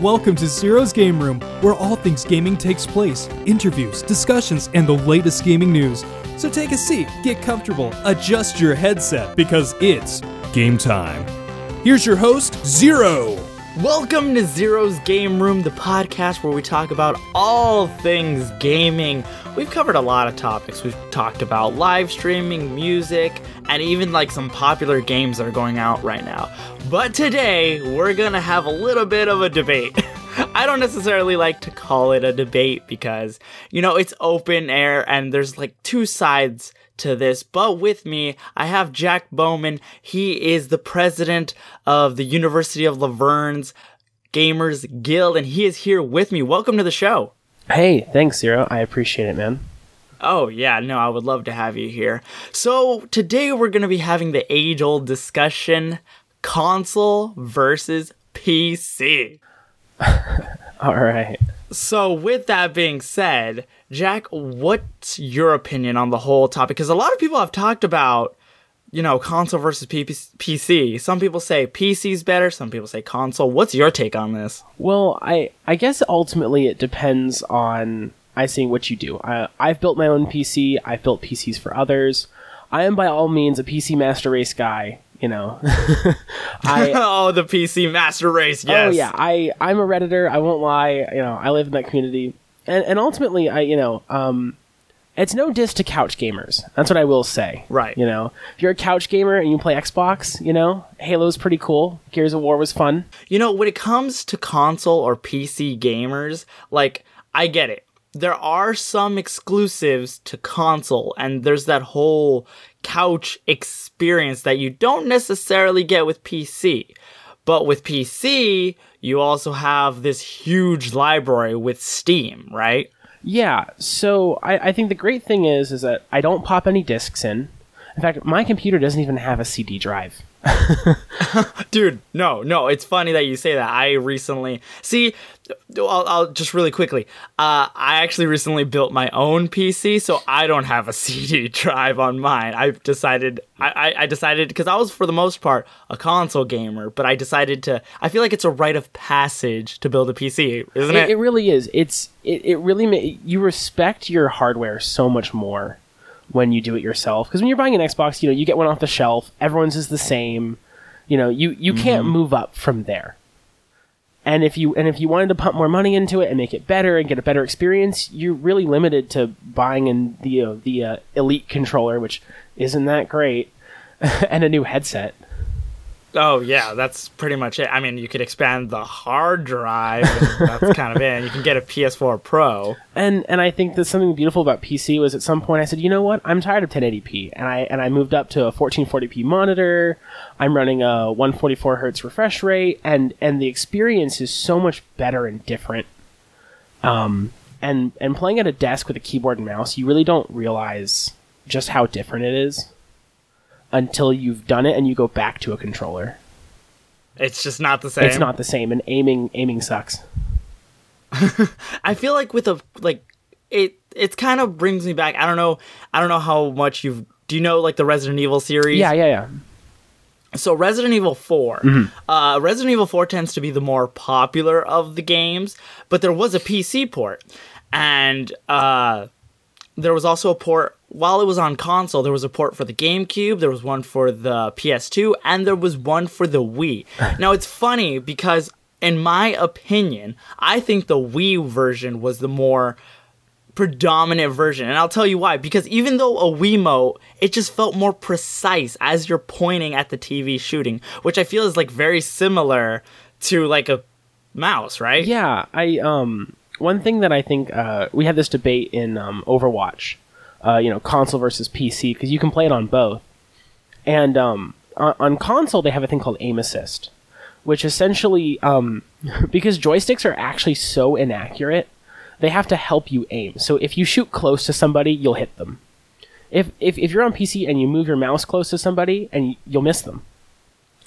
Welcome to Zero's Game Room, where all things gaming takes place interviews, discussions, and the latest gaming news. So take a seat, get comfortable, adjust your headset, because it's game time. Here's your host, Zero. Welcome to Zero's Game Room, the podcast where we talk about all things gaming. We've covered a lot of topics. We've talked about live streaming, music, and even like some popular games that are going out right now. But today, we're gonna have a little bit of a debate. I don't necessarily like to call it a debate because, you know, it's open air and there's like two sides to this, but with me, I have Jack Bowman. He is the president of the University of La Verne's Gamers Guild, and he is here with me. Welcome to the show. Hey, thanks, Zero. I appreciate it, man. Oh, yeah, no, I would love to have you here. So, today we're going to be having the age old discussion console versus PC. All right. So, with that being said, Jack, what's your opinion on the whole topic? Because a lot of people have talked about, you know, console versus PC. Some people say PC's better, some people say console. What's your take on this? Well, I I guess ultimately it depends on I see what you do. I, I've built my own PC. I've built PCs for others. I am by all means a PC master race guy. You know, I oh the PC master race. Oh, yes. Oh yeah, I I'm a redditor. I won't lie. You know, I live in that community, and and ultimately, I you know, um, it's no diss to couch gamers. That's what I will say. Right. You know, if you're a couch gamer and you play Xbox, you know, Halo's pretty cool. Gears of War was fun. You know, when it comes to console or PC gamers, like I get it there are some exclusives to console and there's that whole couch experience that you don't necessarily get with PC. But with PC, you also have this huge library with Steam, right? Yeah. So I, I think the great thing is is that I don't pop any discs in. In fact, my computer doesn't even have a CD drive. Dude, no, no. It's funny that you say that. I recently see. I'll, I'll just really quickly. Uh, I actually recently built my own PC, so I don't have a CD drive on mine. I decided. I, I decided because I was for the most part a console gamer, but I decided to. I feel like it's a rite of passage to build a PC, isn't it? It, it really is. It's it, it really ma- you respect your hardware so much more when you do it yourself. Because when you're buying an Xbox, you know, you get one off the shelf, everyone's is the same. You know, you, you mm-hmm. can't move up from there. And if you and if you wanted to pump more money into it and make it better and get a better experience, you're really limited to buying in the uh, the uh, elite controller, which isn't that great, and a new headset. Oh yeah, that's pretty much it. I mean, you could expand the hard drive. that's kind of it. You can get a PS4 Pro. And and I think that something beautiful about PC was at some point I said, you know what, I'm tired of 1080p, and I and I moved up to a 1440p monitor. I'm running a 144 hertz refresh rate, and and the experience is so much better and different. Um, and and playing at a desk with a keyboard and mouse, you really don't realize just how different it is until you've done it and you go back to a controller. It's just not the same. It's not the same, and aiming aiming sucks. I feel like with a like it it kind of brings me back. I don't know. I don't know how much you've. Do you know like the Resident Evil series? Yeah, yeah, yeah. So Resident Evil 4. Mm-hmm. Uh, Resident Evil 4 tends to be the more popular of the games, but there was a PC port, and uh, there was also a port while it was on console, there was a port for the GameCube, there was one for the PS2, and there was one for the Wii. now it's funny because, in my opinion, I think the Wii version was the more predominant version. And I'll tell you why. Because even though a Wiimote, it just felt more precise as you're pointing at the TV shooting, which I feel is like very similar to like a mouse, right? Yeah, I um one thing that I think uh, we had this debate in um, Overwatch uh, you know, console versus PC because you can play it on both. And um, on, on, console, they have a thing called aim assist, which essentially, um, because joysticks are actually so inaccurate, they have to help you aim. So if you shoot close to somebody, you'll hit them. If, if, if you're on PC and you move your mouse close to somebody, and you'll miss them.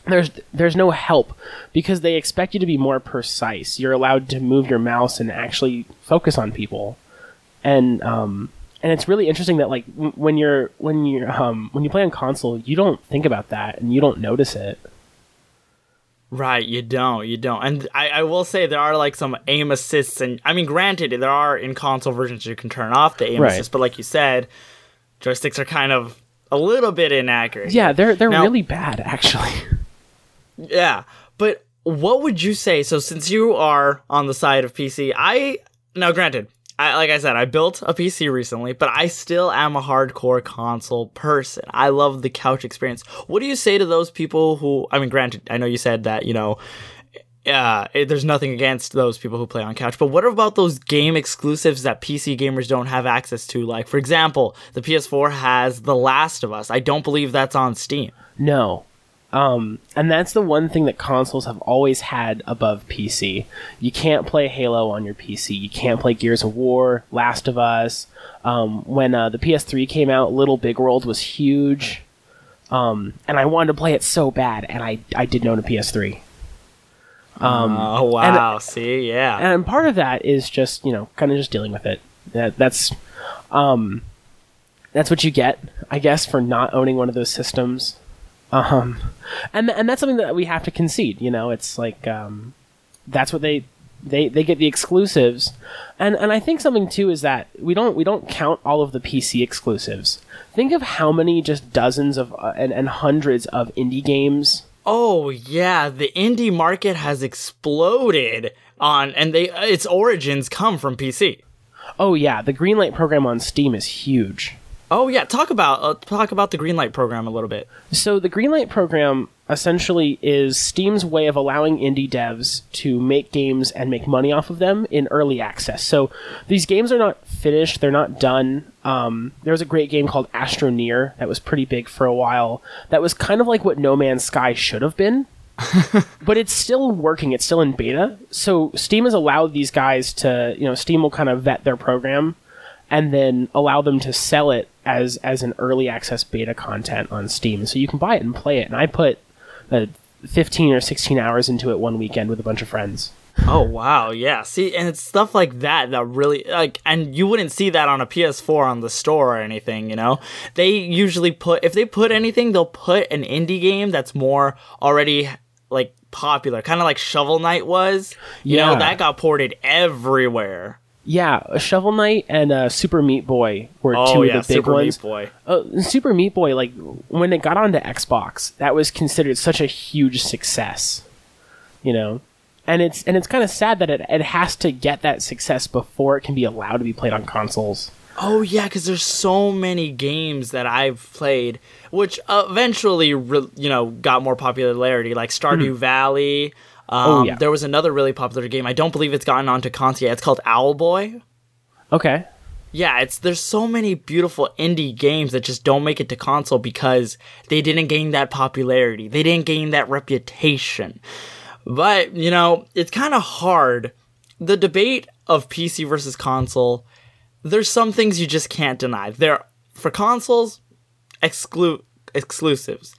There's there's no help because they expect you to be more precise. You're allowed to move your mouse and actually focus on people, and um, and it's really interesting that like w- when you're when you're um when you play on console, you don't think about that and you don't notice it. Right, you don't, you don't, and I, I will say there are like some aim assists, and I mean, granted, there are in console versions you can turn off the aim Right. assist, but like you said, joysticks are kind of a little bit inaccurate. Yeah, they're they're Now- really bad actually. Yeah, but what would you say? So since you are on the side of PC, I now granted, I like I said, I built a PC recently, but I still am a hardcore console person. I love the couch experience. What do you say to those people who? I mean, granted, I know you said that you know. Uh, it, there's nothing against those people who play on couch, but what about those game exclusives that PC gamers don't have access to? Like, for example, the PS4 has The Last of Us. I don't believe that's on Steam. No. Um, and that's the one thing that consoles have always had above PC. You can't play Halo on your PC. You can't play Gears of War, Last of Us. Um, when uh, the PS3 came out, Little Big World was huge. Um, and I wanted to play it so bad, and I, I didn't own a PS3. Um, oh wow! See, yeah. and part of that is just you know kind of just dealing with it that, that's um that's what you get i guess for not owning one of those systems um and and that's something that we have to concede you know it's like um that's what they they they get the exclusives. And and i think something too is that we don't we don't count all of the pc exclusives. Think of how many just dozens of uh, and, and hundreds of indie games. Oh yeah, the indie market has exploded on, and they its origins come from PC. oh yeah the greenlight program on steam is huge Oh yeah, talk about uh, talk about the Greenlight program a little bit. So the Greenlight program essentially is Steam's way of allowing indie devs to make games and make money off of them in early access. So these games are not finished; they're not done. Um, there was a great game called Astroneer that was pretty big for a while. That was kind of like what No Man's Sky should have been. but it's still working. It's still in beta. So Steam has allowed these guys to, you know, Steam will kind of vet their program and then allow them to sell it as as an early access beta content on Steam. So you can buy it and play it. And I put uh, 15 or 16 hours into it one weekend with a bunch of friends. Oh wow, yeah. See, and it's stuff like that that really like, and you wouldn't see that on a PS4 on the store or anything. You know, they usually put if they put anything, they'll put an indie game that's more already like popular, kind of like Shovel Knight was. You know, that got ported everywhere. Yeah, a Shovel Knight and uh, Super Meat Boy were Oh two yeah, of the big Super ones. Meat Boy. Uh, Super Meat Boy, like when it got onto Xbox, that was considered such a huge success, you know. And it's and it's kind of sad that it, it has to get that success before it can be allowed to be played on consoles. Oh yeah, because there's so many games that I've played, which eventually, re- you know, got more popularity, like Stardew Valley. Um, Hmm. Oh, yeah. There was another really popular game. I don't believe it's gotten onto console yet. It's called Owlboy. Okay. Yeah, it's there's so many beautiful indie games that just don't make it to console because they didn't gain that popularity. They didn't gain that reputation. But, you know, it's kind of hard. The debate of PC versus console, there's some things you just can't deny. There for consoles, exclu- exclusives.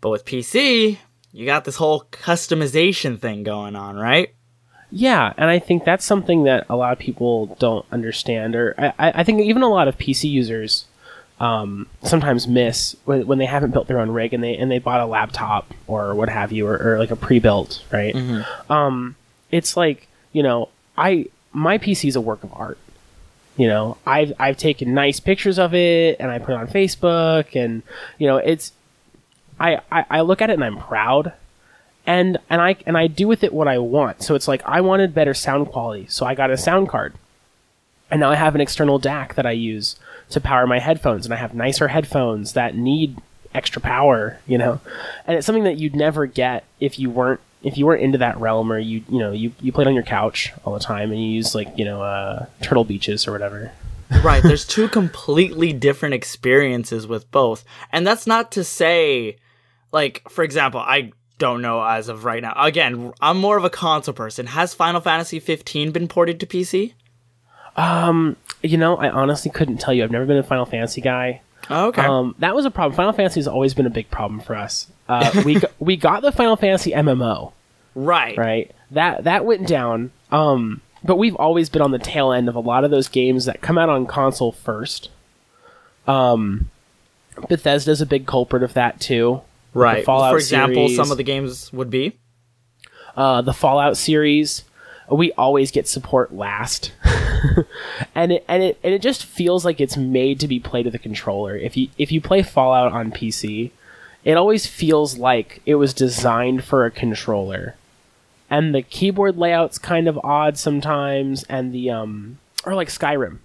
But with PC, you got this whole customization thing going on, right? Yeah, and I think that's something that a lot of people don't understand, or I, I think even a lot of PC users um, sometimes miss when, when they haven't built their own rig and they and they bought a laptop or what have you, or, or like a pre-built, right? Um, it's like you know, I my PC is a work of art. You know, I've I've taken nice pictures of it and I put it on Facebook, and you know, it's I, I, I look at it and I'm proud and and I and I do with it what I want. So it's like I wanted better sound quality, so I got a sound card. And now I have an external DAC that I use to power my headphones, and I have nicer headphones that need extra power, you know. And it's something that you'd never get if you weren't if you weren't into that realm or you you know, you, you played on your couch all the time and you use like, you know, uh, turtle beaches or whatever. right there's two completely different experiences with both and that's not to say like for example i don't know as of right now again i'm more of a console person has final fantasy 15 been ported to pc Um, You know, I honestly couldn't tell you. I've never been a Final Fantasy guy. okay Um, that was a problem. Final Fantasy has always been a big problem for us. Uh, we g- we got the Final Fantasy MMO, right right? That that went down. Um, but we've always been on the tail end of a lot of those games that come out on console first. Um, Bethesda's a big culprit of that too. Right Fallout for example series. some of the games would be Uh, the Fallout series, we always get support last, and it and it and it just feels like it's made to be played with a controller. If you if you play Fallout on PC, it always feels like it was designed for a controller, and the keyboard layout's kind of odd sometimes, and the um or like Skyrim,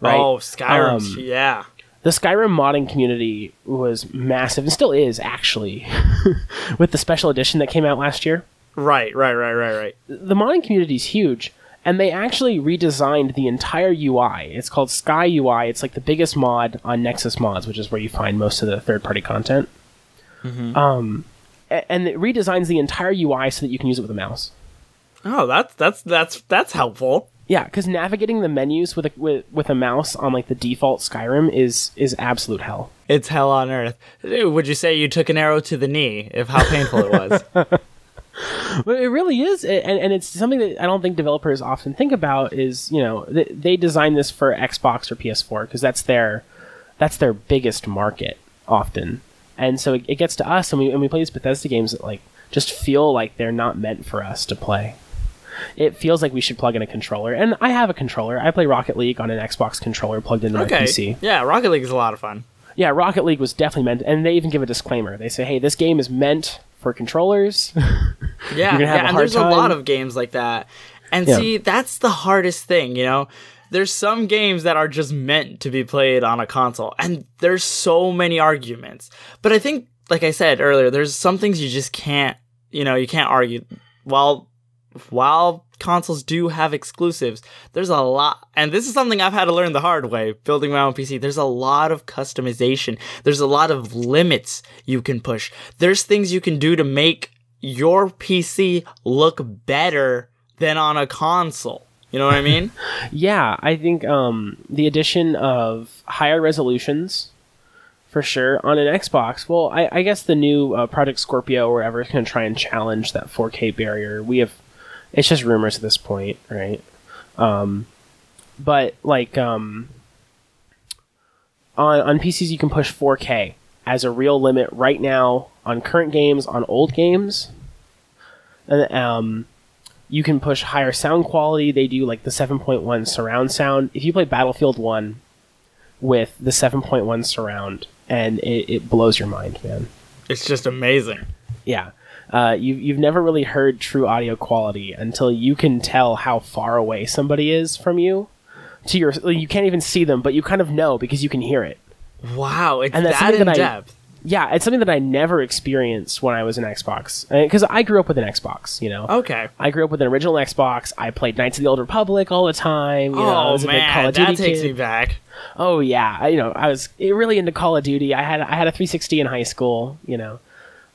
right? Oh, Skyrim. Um, yeah. The Skyrim modding community was massive and still is actually with the special edition that came out last year. Right, right, right, right, right. The modding community is huge and they actually redesigned the entire UI. It's called Sky UI. It's like the biggest mod on Nexus Mods, which is where you find most of the third-party content. Um, and it redesigns the entire UI so that you can use it with a mouse. Oh, that's that's that's that's helpful. Yeah, because navigating the menus with a with, with a mouse on like the default Skyrim is is absolute hell. It's hell on earth. Would you say you took an arrow to the knee? If how painful it was. But it really is, and, and it's something that I don't think developers often think about. Is you know they, they design this for Xbox or PS4 because that's their that's their biggest market often, and so it, it gets to us, and we and we play these Bethesda games that like just feel like they're not meant for us to play. It feels like we should plug in a controller, and I have a controller. I play Rocket League on an Xbox controller plugged into my PC. Yeah, Rocket League is a lot of fun. Yeah, Rocket League was definitely meant, and they even give a disclaimer. They say, "Hey, this game is meant for controllers." Yeah, gonna have yeah, a and hard there's a lot of games like that. And Yeah. see, that's the hardest thing, you know. There's some games that are just meant to be played on a console, and there's so many arguments. But I think, like I said earlier, there's some things you just can't, you know, you can't argue. While while consoles do have exclusives, there's a lot, and this is something I've had to learn the hard way building my own PC. There's a lot of customization. There's a lot of limits you can push. There's things you can do to make your PC look better than on a console. You know what I mean? Yeah, I think um, the addition of higher resolutions, for sure, on an Xbox. Well, I, I guess the new uh, Project Scorpio or whatever is going to try and challenge that 4K barrier. We have, it's just rumors at this point, right? Um, but like um, on on PCs, you can push 4K as a real limit right now on current games, on old games. And, um, you can push higher sound quality. They do like the 7.1 surround sound. If you play Battlefield 1 with the 7.1 surround, and it, it blows your mind, man. it's just amazing. Yeah. Uh, you, you've never really heard true audio quality until you can tell how far away somebody is from you. To your, you can't even see them, but you kind of know because you can hear it. Wow, it's And that's that in that I- depth. Yeah, it's something that I never experienced when I was an Xbox because I grew up with an Xbox. You know, Okay. I grew up with an original Xbox. I played Knights of the Old Republic all the time. You know, I oh was a big Call man, of Duty that takes kid. me back. Oh yeah, I, you know, I was really into Call of Duty. I had I had a 360 in high school. You know,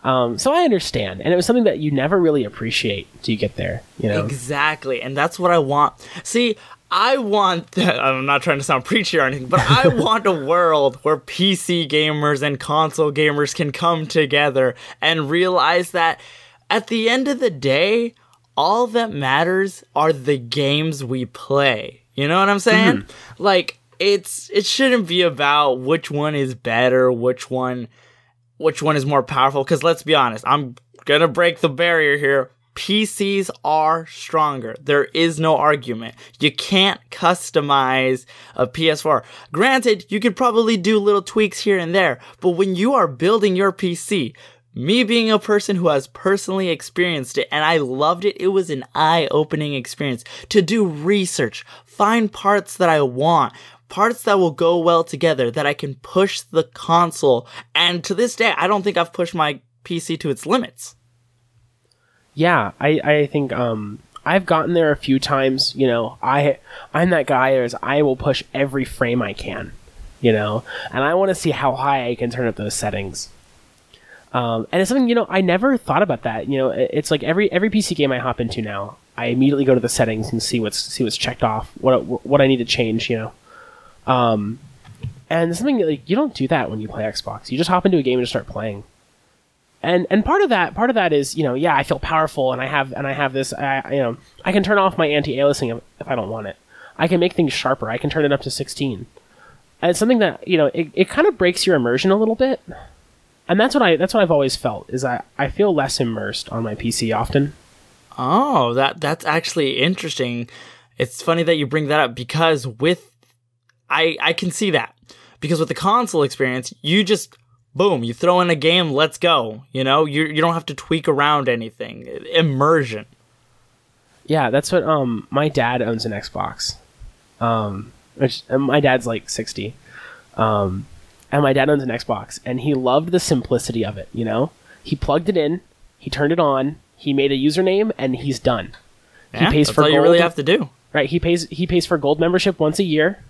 um, so I understand, and it was something that you never really appreciate till you get there. You know, Exactly, and that's what I want. See, I want. I'm not trying to sound preachy or anything, but I want a world where PC gamers and console gamers can come together and realize that at the end of the day, all that matters are the games we play. You know what I'm saying? Like it's it shouldn't be about which one is better, which one which one is more powerful? Because let's be honest i'm gonna break the barrier here. Pcs are stronger. There is no argument. You can't customize a ps4 granted you could probably do little tweaks here and there but when you are building your pc me being a person who has personally experienced it and I loved it, it was an eye opening experience to do research, find parts that I want, parts that will go well together, that I can push the console. And to this day, I don't think I've pushed my PC to its limits. yeah, I I think um I've gotten there a few times. You know, I I'm that guy as I will push every frame I can. You know, and I want to see how high I can turn up those settings. Um, and it's something you know I never thought about that. You know, it's like every every PC game I hop into now, I immediately go to the settings and see what's see what's checked off, what what I need to change. You know, um, and something like you don't do that when you play Xbox. You just hop into a game and just start playing. And and part of that part of that is you know yeah I feel powerful and I have and I have this I, you know I can turn off my anti aliasing if, I don't want it. I can make things sharper. I can turn it up to sixteen. And it's something that you know it, it kind of breaks your immersion a little bit and that's what I that's what I've always felt is I, I feel less immersed on my PC often. Oh, that that's actually interesting. It's funny that you bring that up because with I I can see that. Because with the console experience, you just boom, you throw in a game, let's go. You know, you you don't have to tweak around anything. Immersion. Yeah, that's what um my dad owns an Xbox. Um which and my dad's like 60. Um and my dad owns an Xbox and he loved the simplicity of it, you know? He plugged it in, he turned it on, he made a username and he's done. Yeah, he pays that's for all gold. you really have to do. Right, he pays he pays for gold membership once a year.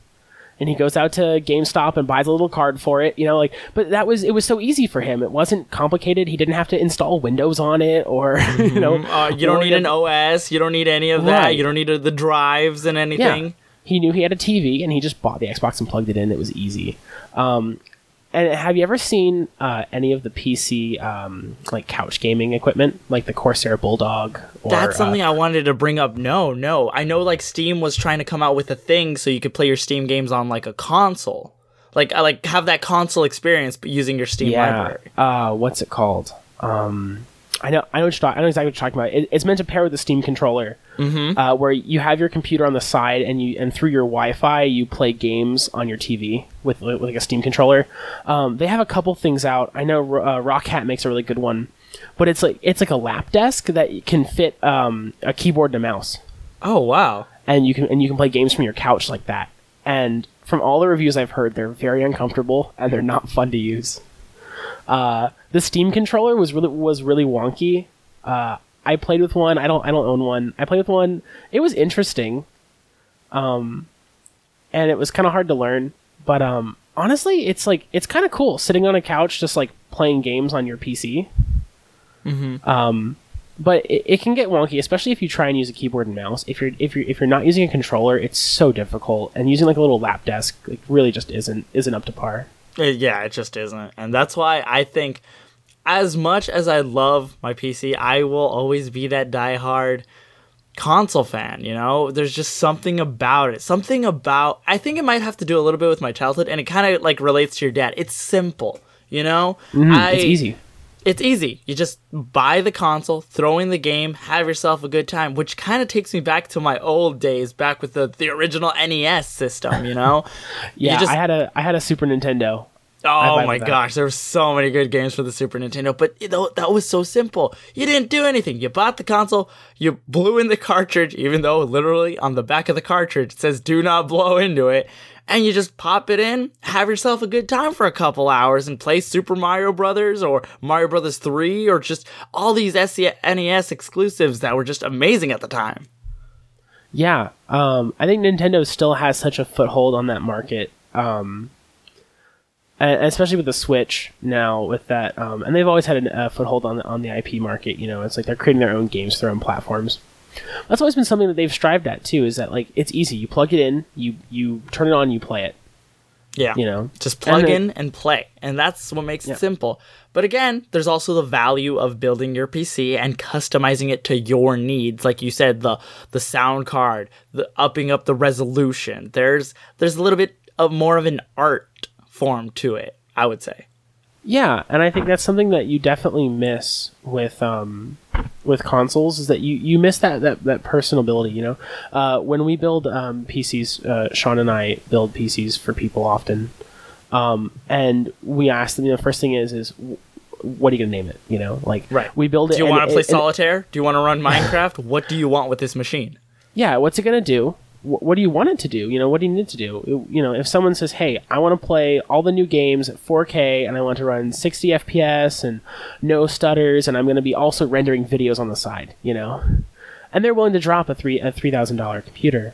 And he goes out to GameStop and buys a little card for it, you know, like but that was it was so easy for him. It wasn't complicated. He didn't have to install Windows on it or you know Uh, you don't need an OS. You don't need any of that. Right. You don't need the drives and anything. Yeah. He knew he had a TV and he just bought the Xbox and plugged it in. It was easy. Um, and have you ever seen uh, any of the PC um, like couch gaming equipment, like the Corsair Bulldog? Or, That's something uh, I wanted to bring up. No, no. I know like Steam was trying to come out with a thing so you could play your Steam games on like a console. Like I like have that console experience but using your Steam yeah. library. Uh, what's it called? Um, I know. I know. What you're I know exactly what you're talking about. It, it's meant to pair with the Steam controller, Mm-hmm. uh, where you have your computer on the side and you and through your Wi-Fi you play games on your TV with, with like a Steam controller. Um, they have a couple things out. I know uh, Roccat makes a really good one, but it's like it's like a lap desk that can fit um, a keyboard and a mouse, Oh wow. and you can and you can play games from your couch like that. And from all the reviews I've heard, they're very uncomfortable and they're not fun to use. Uh, the Steam controller was really was really wonky. Uh, I played with one. I don't I don't own one. I played with one. It was interesting, um, and it was kind of hard to learn. But um, honestly, it's like it's kind of cool sitting on a couch just like playing games on your PC. Mm-hmm. Um, but it, it can get wonky, especially if you try and use a keyboard and mouse. If you're if you're if you're not using a controller, it's so difficult, and using like a little lap desk like really just isn't isn't up to par. Uh, Yeah, it just isn't. And that's why I think as much as I love my PC, I will always be that diehard console fan, you know? There's just something about it. Something about I think it might have to do a little bit with my childhood and it kind of like relates to your dad. It's simple, you know? I, Mm, it's easy. It's easy. You just buy the console, throw in the game, have yourself a good time, which kind of takes me back to my old days, back with the, the original NES system, you know? You Yeah, just- I had a I had a Super Nintendo. Oh my gosh, there were so many good games for the Super Nintendo, but you know, that was so simple. You didn't do anything. You bought the console, you blew in the cartridge, even though literally on the back of the cartridge it says do not blow into it, and you just pop it in, have yourself a good time for a couple hours and play Super Mario Brothers or Mario Brothers 3 or just all these SNES exclusives that were just amazing at the time. Yeah, um, I think Nintendo still has such a foothold on that market, um, especially with the Switch now. With that, um, and they've always had a, a foothold on the on the IP market. You know, it's like they're creating their own games, their own platforms. That's always been something that they've strived at too. Is that like it's easy? You plug it in, you you turn it on, you play it. Yeah. You know, Just plug And the- in and play. And that's what makes Yeah. it simple. But again, there's also the value of building your PC and customizing it to your needs. Like you said, the the sound card, the upping up the resolution. There's there's a little bit of more of an art form to it, I would say. Yeah, and I think that's something that you definitely miss with um, with consoles is that you, you miss that, that, that personability. You know, uh, when we build um, PCs, uh, Sean and I build PCs for people often, um, and we ask them. You know, first thing is is what are you gonna name it? You know, like Right. we build it. Do you want to play and- solitaire? Do you want to run Minecraft? what do you want with this machine? yeah, what's it gonna do? Wh- What do you want it to do? You know, what do you need to do? It- You know, if someone says, "Hey, I want to play all the new games at 4K and I want to run 60 FPS and no stutters, and I'm going to be also rendering videos on the side," you know, and they're willing to drop a three a three thousand dollar computer.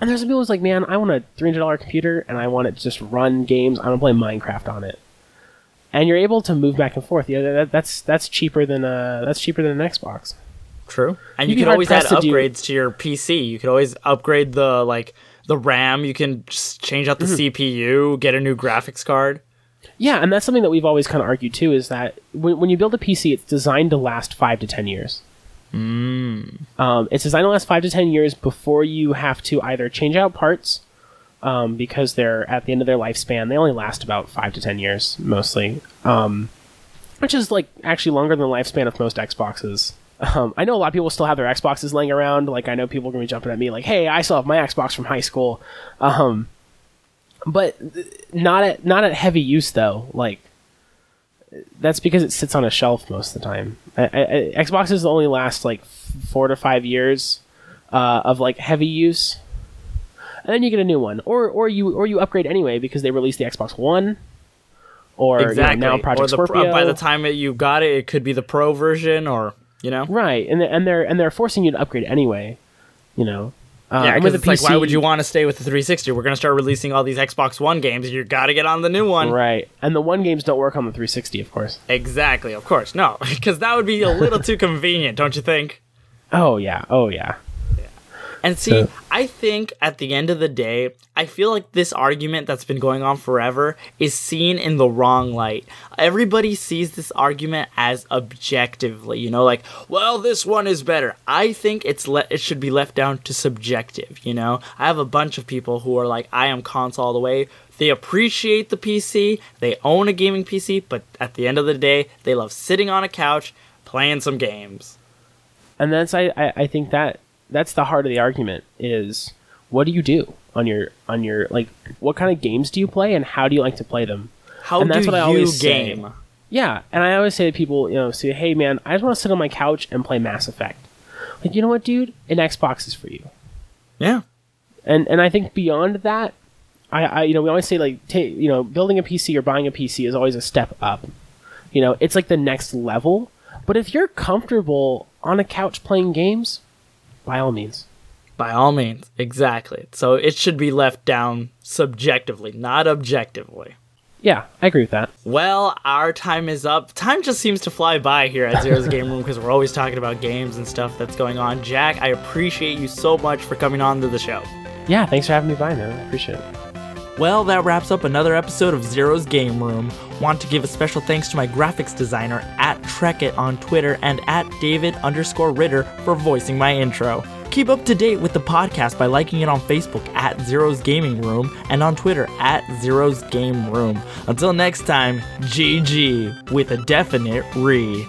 And there's some people who's like, "Man, I want a three hundred dollar computer and I want it to just run games. I want to play Minecraft on it." And you're able to move back and forth. Yeah, that, that's that's cheaper than uh that's cheaper than an Xbox. True. And You'd you can always add hard-pressed to do- upgrades to your PC. You can always upgrade the like the RAM. You can just change out the Mm-hmm. CPU, get a new graphics card. Yeah, and that's something that we've always kind of argued too is that when, when you build a PC, it's designed to last five to ten years. Mm. Um, it's designed to last five to ten years before you have to either change out parts um, because they're at the end of their lifespan. They only last about five to ten years mostly, um, which is like actually longer than the lifespan of most Xboxes. Um, I know a lot of people still have their Xboxes laying around. Like I know people are gonna be jumping at me like, "Hey, I still have my Xbox from high school," um, but not at not at heavy use though. Like that's because it sits on a shelf most of the time. I, I, Xboxes only last like four to five years uh, of like heavy use, and then you get a new one, or or you or you upgrade anyway because they released the Xbox One, or you know, now Project or the, Scorpio. by the time it, you got it, it could be the pro version, or you know. right, and and they're and they're forcing you to upgrade anyway. You know, uh, Yeah, because like, why would you want to stay with the 360? We're gonna start releasing all these Xbox One games. You got to get on the new one. Right, and the one games don't work on the 360, of course. Exactly. Of course, no, because that would be a little too convenient, don't you think? Oh yeah, oh yeah. And see, So- I think at the end of the day, I feel like this argument that's been going on forever is seen in the wrong light. Everybody sees this argument as objectively, you know, like, well, this one is better. I think it's le- it should be left down to subjective, you know. I have a bunch of people who are like, I am console all the way. They appreciate the PC, they own a gaming PC, but at the end of the day, they love sitting on a couch playing some games. and that's I, I I think that that's the heart of the argument is what do you do on your on your like what kind of games do you play and how do you like to play them How And that's do what I you always say. game? yeah and i always say to people you know say hey man i just want to sit on my couch and play mass effect like you know what dude an xbox is for you Yeah. and and i think beyond that i, I you know we always say like ta you know building a pc or buying a pc is always a step up you know it's like the next level but if you're comfortable on a couch playing games by all means By all means, exactly. So it should be left down subjectively, not objectively. Yeah, I agree with that. Well, our time is up. Time just seems to fly by here at Zero's Game Room because we're always talking about games and stuff that's going on. Jack, I appreciate you so much for coming on to the show. Yeah, thanks for having me by, man. I appreciate it. Well, that wraps up another episode of Zero's Game Room. Want to give a special thanks to my graphics designer at Trekit on Twitter and at David underscore Ritter for voicing my intro. Keep up to date with the podcast by liking it on Facebook at Zero's Gaming Room and on Twitter at Zero's Game Room. Until next time, GG with a definite re.